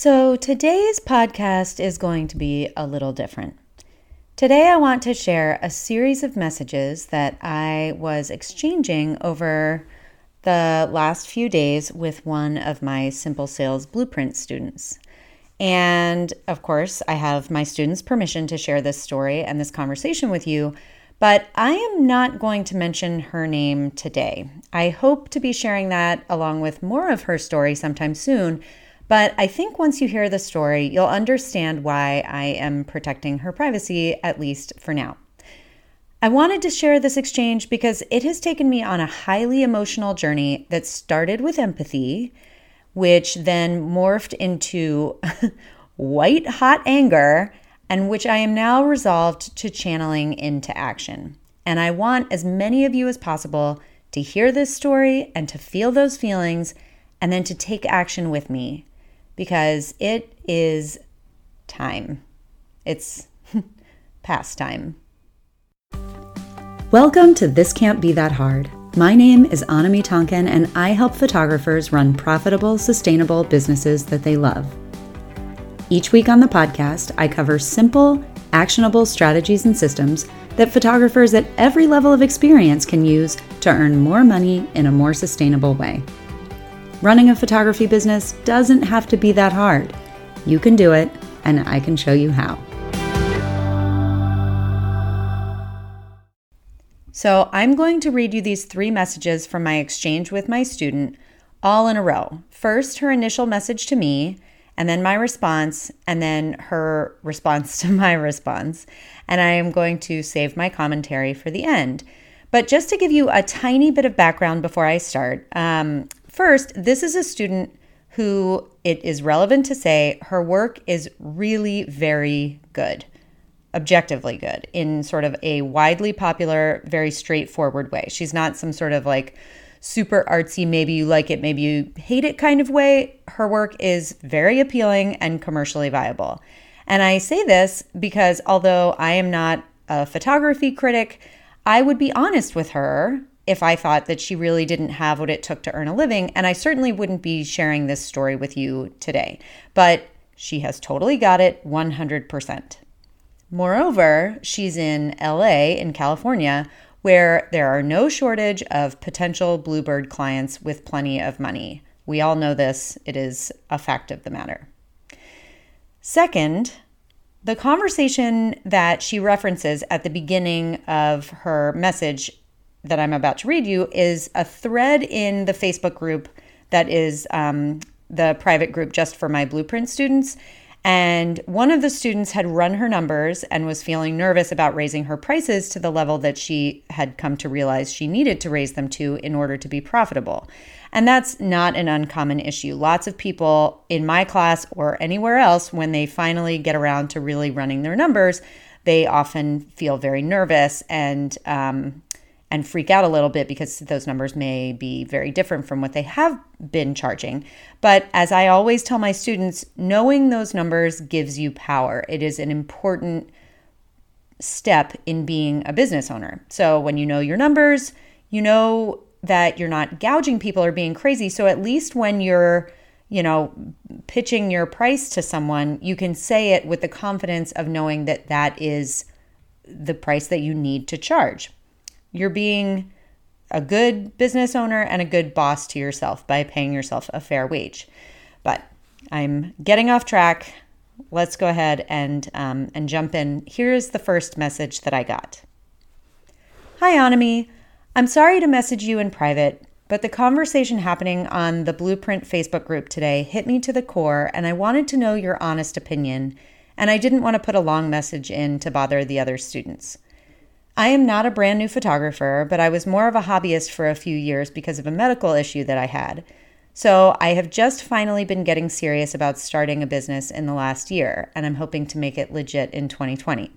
So, today's podcast is going to be a little different. Today, I want to share a series of messages that I was exchanging over the last few days with one of my Simple Sales Blueprint students. And of course, I have my students' permission to share this story and this conversation with you, but I am not going to mention her name today. I hope to be sharing that along with more of her story sometime soon but I think once you hear the story, you'll understand why I am protecting her privacy, at least for now. I wanted to share this exchange because it has taken me on a highly emotional journey that started with empathy, which then morphed into white hot anger, and which I am now resolved to channeling into action. And I want as many of you as possible to hear this story and to feel those feelings and then to take action with me because it is time. It's past time. Welcome to This Can't Be That Hard. My name is Anami Tonkin, and I help photographers run profitable, sustainable businesses that they love. Each week on the podcast, I cover simple, actionable strategies and systems that photographers at every level of experience can use to earn more money in a more sustainable way. Running a photography business doesn't have to be that hard. You can do it, and I can show you how. So, I'm going to read you these three messages from my exchange with my student all in a row. First, her initial message to me, and then my response, and then her response to my response. And I am going to save my commentary for the end. But just to give you a tiny bit of background before I start, um, First, this is a student who it is relevant to say her work is really very good, objectively good, in sort of a widely popular, very straightforward way. She's not some sort of like super artsy, maybe you like it, maybe you hate it kind of way. Her work is very appealing and commercially viable. And I say this because although I am not a photography critic, I would be honest with her if I thought that she really didn't have what it took to earn a living. And I certainly wouldn't be sharing this story with you today. But she has totally got it 100%. Moreover, she's in LA in California, where there are no shortage of potential Bluebird clients with plenty of money. We all know this, it is a fact of the matter. Second, the conversation that she references at the beginning of her message that I'm about to read you is a thread in the Facebook group that is um, the private group just for my blueprint students. And one of the students had run her numbers and was feeling nervous about raising her prices to the level that she had come to realize she needed to raise them to in order to be profitable. And that's not an uncommon issue. Lots of people in my class or anywhere else, when they finally get around to really running their numbers, they often feel very nervous and um, and freak out a little bit because those numbers may be very different from what they have been charging. But as I always tell my students, knowing those numbers gives you power. It is an important step in being a business owner. So when you know your numbers, you know that you're not gouging people or being crazy. So at least when you're you know, pitching your price to someone, you can say it with the confidence of knowing that that is the price that you need to charge. You're being a good business owner and a good boss to yourself by paying yourself a fair wage. But I'm getting off track. Let's go ahead and um, and jump in. Here's the first message that I got. Hi, Anami. I'm sorry to message you in private, but the conversation happening on the Blueprint Facebook group today hit me to the core, and I wanted to know your honest opinion. And I didn't want to put a long message in to bother the other students. I am not a brand new photographer, but I was more of a hobbyist for a few years because of a medical issue that I had. So I have just finally been getting serious about starting a business in the last year, and I'm hoping to make it legit in 2020.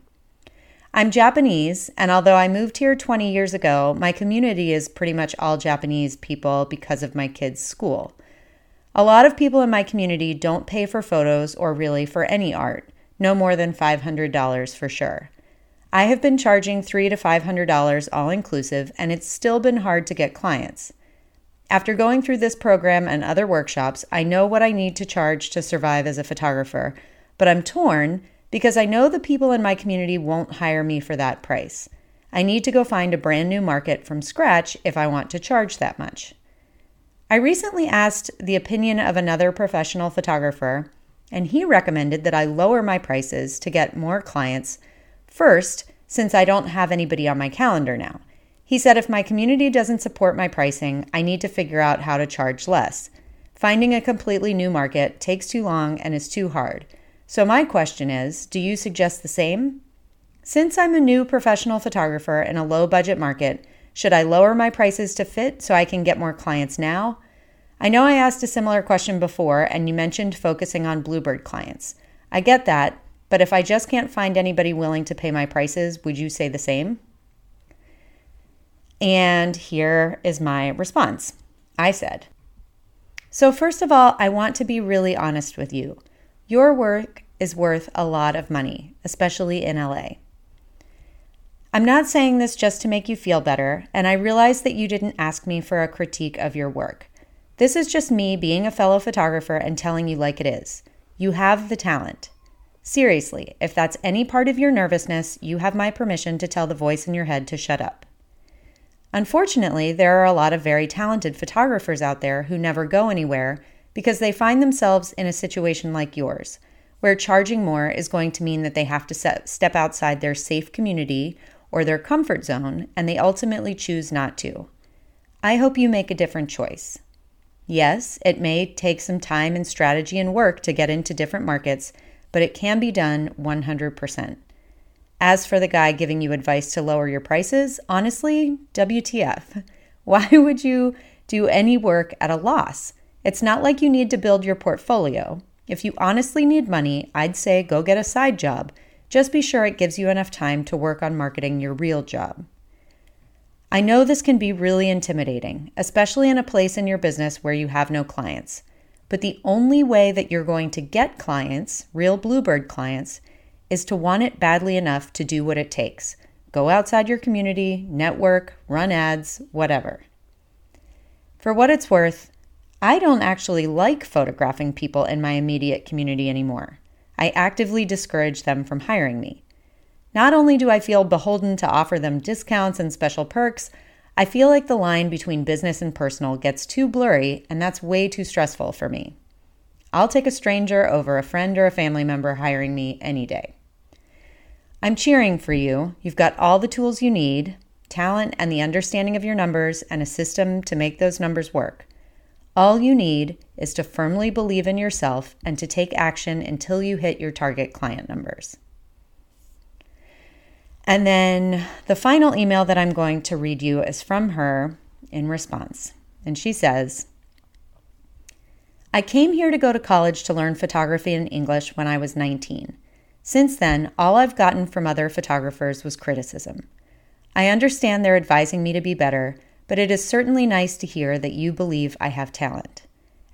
I'm Japanese, and although I moved here 20 years ago, my community is pretty much all Japanese people because of my kids' school. A lot of people in my community don't pay for photos or really for any art, no more than $500 for sure. I have been charging three to five hundred dollars all inclusive, and it's still been hard to get clients. After going through this program and other workshops, I know what I need to charge to survive as a photographer, but I'm torn because I know the people in my community won't hire me for that price. I need to go find a brand new market from scratch if I want to charge that much. I recently asked the opinion of another professional photographer, and he recommended that I lower my prices to get more clients first, since I don't have anybody on my calendar now. He said if my community doesn't support my pricing, I need to figure out how to charge less. Finding a completely new market takes too long and is too hard. So, my question is do you suggest the same? Since I'm a new professional photographer in a low budget market, should I lower my prices to fit so I can get more clients now? I know I asked a similar question before and you mentioned focusing on Bluebird clients. I get that, but if I just can't find anybody willing to pay my prices, would you say the same? And here is my response I said, So, first of all, I want to be really honest with you. Your work is worth a lot of money, especially in LA. I'm not saying this just to make you feel better, and I realize that you didn't ask me for a critique of your work. This is just me being a fellow photographer and telling you like it is. You have the talent. Seriously, if that's any part of your nervousness, you have my permission to tell the voice in your head to shut up. Unfortunately, there are a lot of very talented photographers out there who never go anywhere because they find themselves in a situation like yours, where charging more is going to mean that they have to set, step outside their safe community or their comfort zone, and they ultimately choose not to. I hope you make a different choice. Yes, it may take some time and strategy and work to get into different markets, but it can be done 100%. As for the guy giving you advice to lower your prices, honestly, WTF. Why would you do any work at a loss? It's not like you need to build your portfolio. If you honestly need money, I'd say go get a side job just be sure it gives you enough time to work on marketing your real job. I know this can be really intimidating, especially in a place in your business where you have no clients. But the only way that you're going to get clients, real Bluebird clients, is to want it badly enough to do what it takes. Go outside your community, network, run ads, whatever. For what it's worth, I don't actually like photographing people in my immediate community anymore. I actively discourage them from hiring me. Not only do I feel beholden to offer them discounts and special perks, I feel like the line between business and personal gets too blurry, and that's way too stressful for me. I'll take a stranger over a friend or a family member hiring me any day. I'm cheering for you. You've got all the tools you need talent and the understanding of your numbers, and a system to make those numbers work. All you need is to firmly believe in yourself and to take action until you hit your target client numbers. And then the final email that I'm going to read you is from her in response. And she says, I came here to go to college to learn photography and English when I was 19. Since then, all I've gotten from other photographers was criticism. I understand they're advising me to be better, but it is certainly nice to hear that you believe I have talent.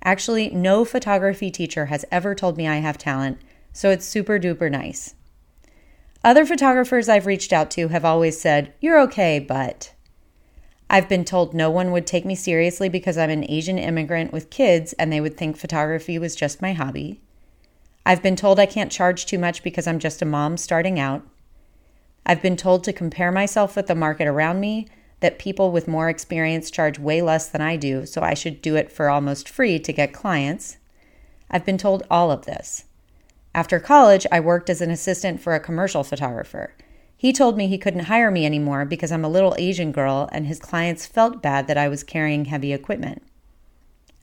Actually, no photography teacher has ever told me I have talent, so it's super duper nice. Other photographers I've reached out to have always said, You're okay, but. I've been told no one would take me seriously because I'm an Asian immigrant with kids and they would think photography was just my hobby. I've been told I can't charge too much because I'm just a mom starting out. I've been told to compare myself with the market around me that people with more experience charge way less than I do, so I should do it for almost free to get clients. I've been told all of this. After college, I worked as an assistant for a commercial photographer. He told me he couldn't hire me anymore because I'm a little Asian girl and his clients felt bad that I was carrying heavy equipment.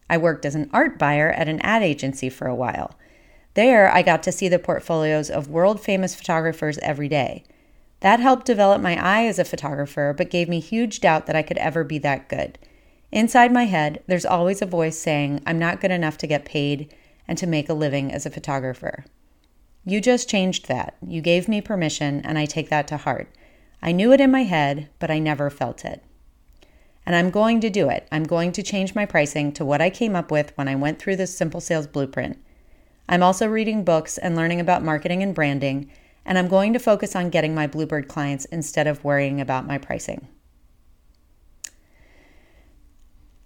I worked as an art buyer at an ad agency for a while. There, I got to see the portfolios of world famous photographers every day. That helped develop my eye as a photographer, but gave me huge doubt that I could ever be that good. Inside my head, there's always a voice saying, I'm not good enough to get paid and to make a living as a photographer. You just changed that. You gave me permission, and I take that to heart. I knew it in my head, but I never felt it. And I'm going to do it. I'm going to change my pricing to what I came up with when I went through this simple sales blueprint. I'm also reading books and learning about marketing and branding and I'm going to focus on getting my Bluebird clients instead of worrying about my pricing.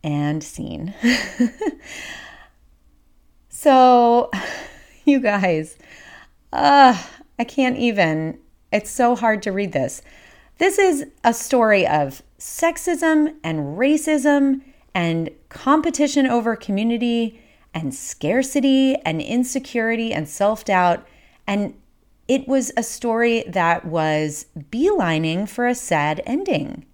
and scene. so, you guys, uh, I can't even. It's so hard to read this. This is a story of sexism and racism and competition over community and scarcity and insecurity and self doubt. And it was a story that was beelining for a sad ending.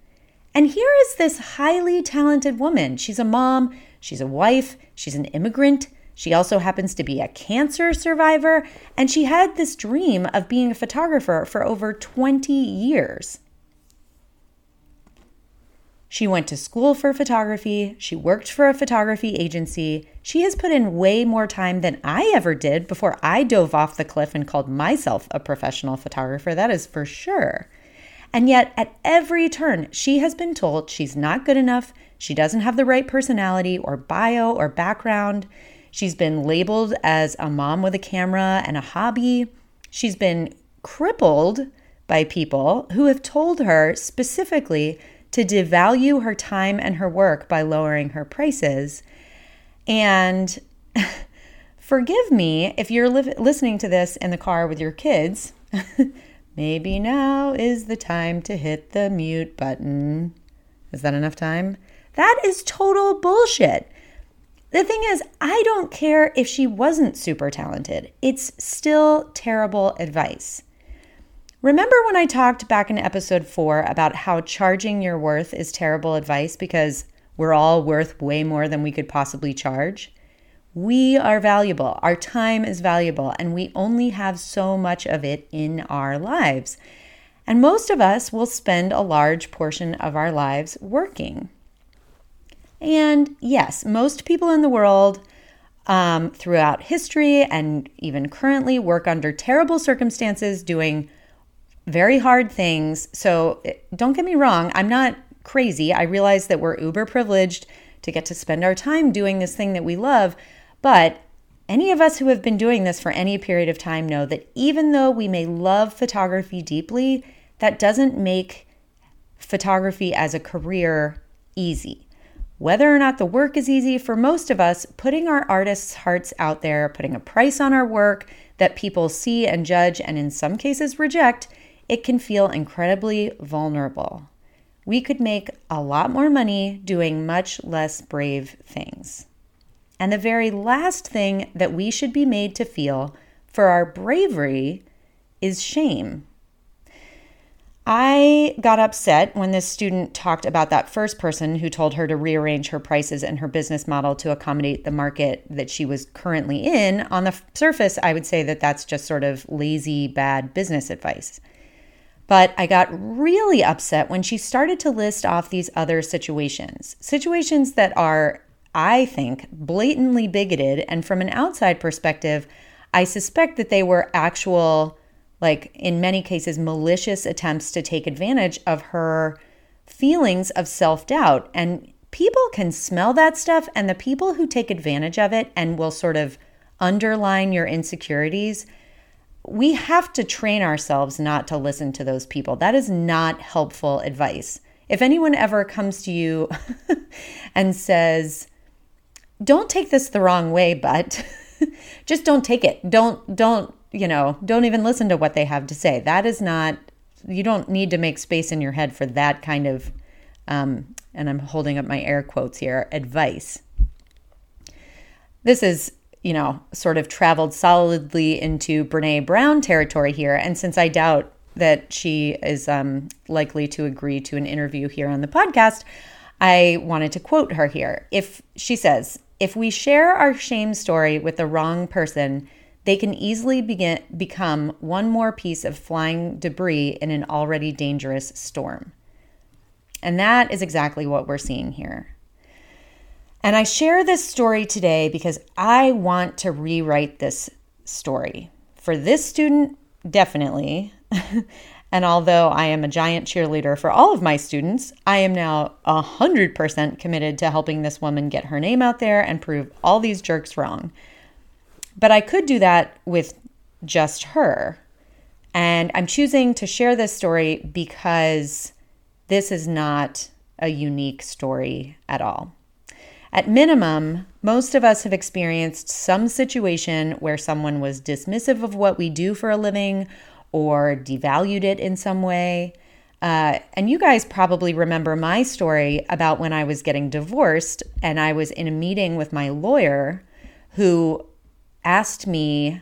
And here is this highly talented woman. She's a mom, she's a wife, she's an immigrant. She also happens to be a cancer survivor, and she had this dream of being a photographer for over 20 years. She went to school for photography. She worked for a photography agency. She has put in way more time than I ever did before I dove off the cliff and called myself a professional photographer. That is for sure. And yet, at every turn, she has been told she's not good enough. She doesn't have the right personality or bio or background. She's been labeled as a mom with a camera and a hobby. She's been crippled by people who have told her specifically to devalue her time and her work by lowering her prices. And forgive me if you're li- listening to this in the car with your kids. Maybe now is the time to hit the mute button. Is that enough time? That is total bullshit. The thing is, I don't care if she wasn't super talented. It's still terrible advice. Remember when I talked back in episode four about how charging your worth is terrible advice because we're all worth way more than we could possibly charge? We are valuable. Our time is valuable, and we only have so much of it in our lives. And most of us will spend a large portion of our lives working. And yes, most people in the world um, throughout history and even currently work under terrible circumstances doing very hard things. So don't get me wrong, I'm not crazy. I realize that we're uber privileged to get to spend our time doing this thing that we love. But any of us who have been doing this for any period of time know that even though we may love photography deeply, that doesn't make photography as a career easy. Whether or not the work is easy, for most of us, putting our artists' hearts out there, putting a price on our work that people see and judge and in some cases reject it can feel incredibly vulnerable. We could make a lot more money doing much less brave things. And the very last thing that we should be made to feel for our bravery is shame. I got upset when this student talked about that first person who told her to rearrange her prices and her business model to accommodate the market that she was currently in. On the surface, I would say that that's just sort of lazy, bad business advice. But I got really upset when she started to list off these other situations, situations that are, I think, blatantly bigoted. And from an outside perspective, I suspect that they were actual, like in many cases, malicious attempts to take advantage of her feelings of self doubt. And people can smell that stuff. And the people who take advantage of it and will sort of underline your insecurities we have to train ourselves not to listen to those people. That is not helpful advice. If anyone ever comes to you and says, "Don't take this the wrong way, but just don't take it. Don't don't, you know, don't even listen to what they have to say." That is not you don't need to make space in your head for that kind of um, and I'm holding up my air quotes here, advice. This is you know, sort of traveled solidly into Brene Brown territory here. And since I doubt that she is um, likely to agree to an interview here on the podcast, I wanted to quote her here. If she says, if we share our shame story with the wrong person, they can easily begin become one more piece of flying debris in an already dangerous storm. And that is exactly what we're seeing here. And I share this story today because I want to rewrite this story. For this student, definitely. and although I am a giant cheerleader for all of my students, I am now 100% committed to helping this woman get her name out there and prove all these jerks wrong. But I could do that with just her. And I'm choosing to share this story because this is not a unique story at all. At minimum, most of us have experienced some situation where someone was dismissive of what we do for a living or devalued it in some way. Uh, and you guys probably remember my story about when I was getting divorced and I was in a meeting with my lawyer who asked me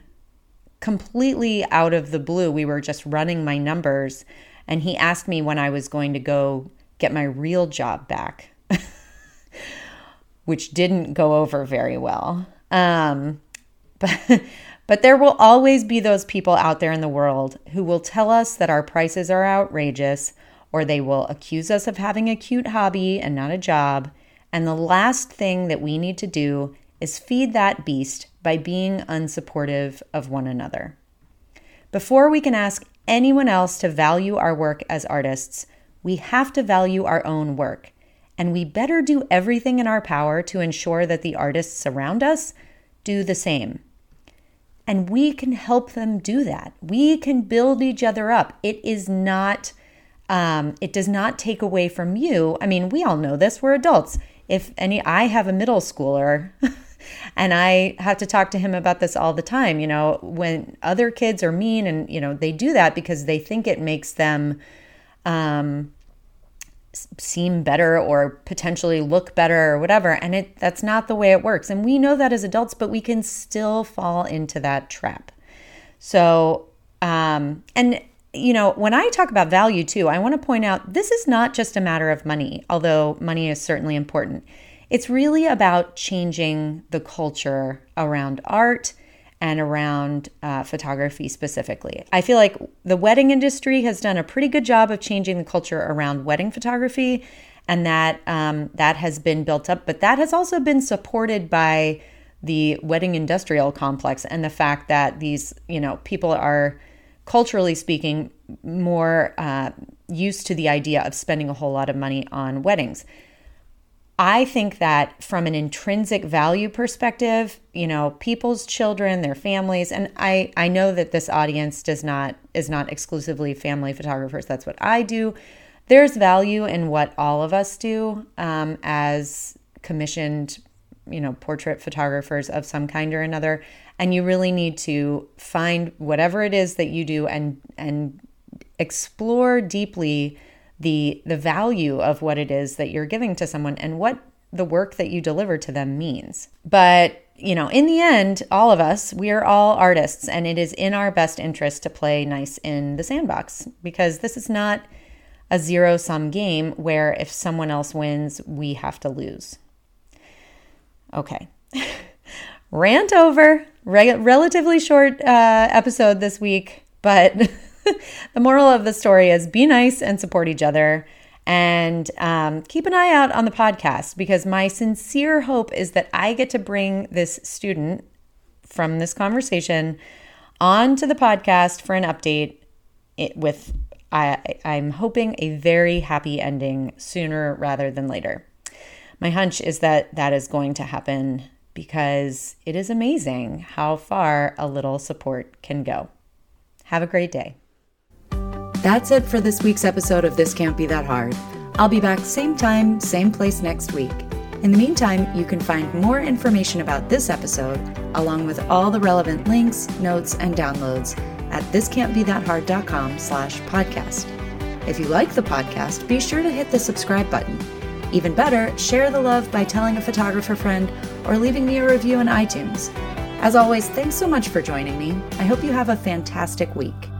completely out of the blue. We were just running my numbers, and he asked me when I was going to go get my real job back, which didn't go over very well. Um, but but there will always be those people out there in the world who will tell us that our prices are outrageous, or they will accuse us of having a cute hobby and not a job. And the last thing that we need to do is feed that beast by being unsupportive of one another. Before we can ask anyone else to value our work as artists, we have to value our own work. And we better do everything in our power to ensure that the artists around us do the same. And we can help them do that. We can build each other up. It is not, um, it does not take away from you. I mean, we all know this, we're adults. If any, I have a middle schooler. and I have to talk to him about this all the time. You know, when other kids are mean and, you know, they do that because they think it makes them um, seem better or potentially look better or whatever. And it that's not the way it works. And we know that as adults but we can still fall into that trap. So um and you know when i talk about value too i want to point out this is not just a matter of money although money is certainly important it's really about changing the culture around art and around uh, photography specifically. I feel like the wedding industry has done a pretty good job of changing the culture around wedding photography, and that um, that has been built up. But that has also been supported by the wedding industrial complex and the fact that these, you know, people are culturally speaking more uh, used to the idea of spending a whole lot of money on weddings. I think that from an intrinsic value perspective, you know, people's children, their families, and I I know that this audience does not is not exclusively family photographers. That's what I do. There's value in what all of us do um, as commissioned, you know, portrait photographers of some kind or another, and you really need to find whatever it is that you do and and explore deeply the the value of what it is that you're giving to someone and what the work that you deliver to them means. But you know, in the end, all of us, we are all artists, and it is in our best interest to play nice in the sandbox because this is not a zero sum game where if someone else wins, we have to lose. Okay. Rant over. Re- relatively short uh, episode this week, but the moral of the story is be nice and support each other. And um, keep an eye out on the podcast because my sincere hope is that I get to bring this student from this conversation onto the podcast for an update with, I, I'm hoping, a very happy ending sooner rather than later. My hunch is that that is going to happen because it is amazing how far a little support can go. Have a great day. That's it for this week's episode of This Can't Be That Hard. I'll be back same time, same place next week. In the meantime, you can find more information about this episode, along with all the relevant links, notes, and downloads at thiscan'tbethathard.com slash podcast. If you like the podcast, be sure to hit the subscribe button. Even better, share the love by telling a photographer friend or leaving me a review in iTunes. As always, thanks so much for joining me. I hope you have a fantastic week.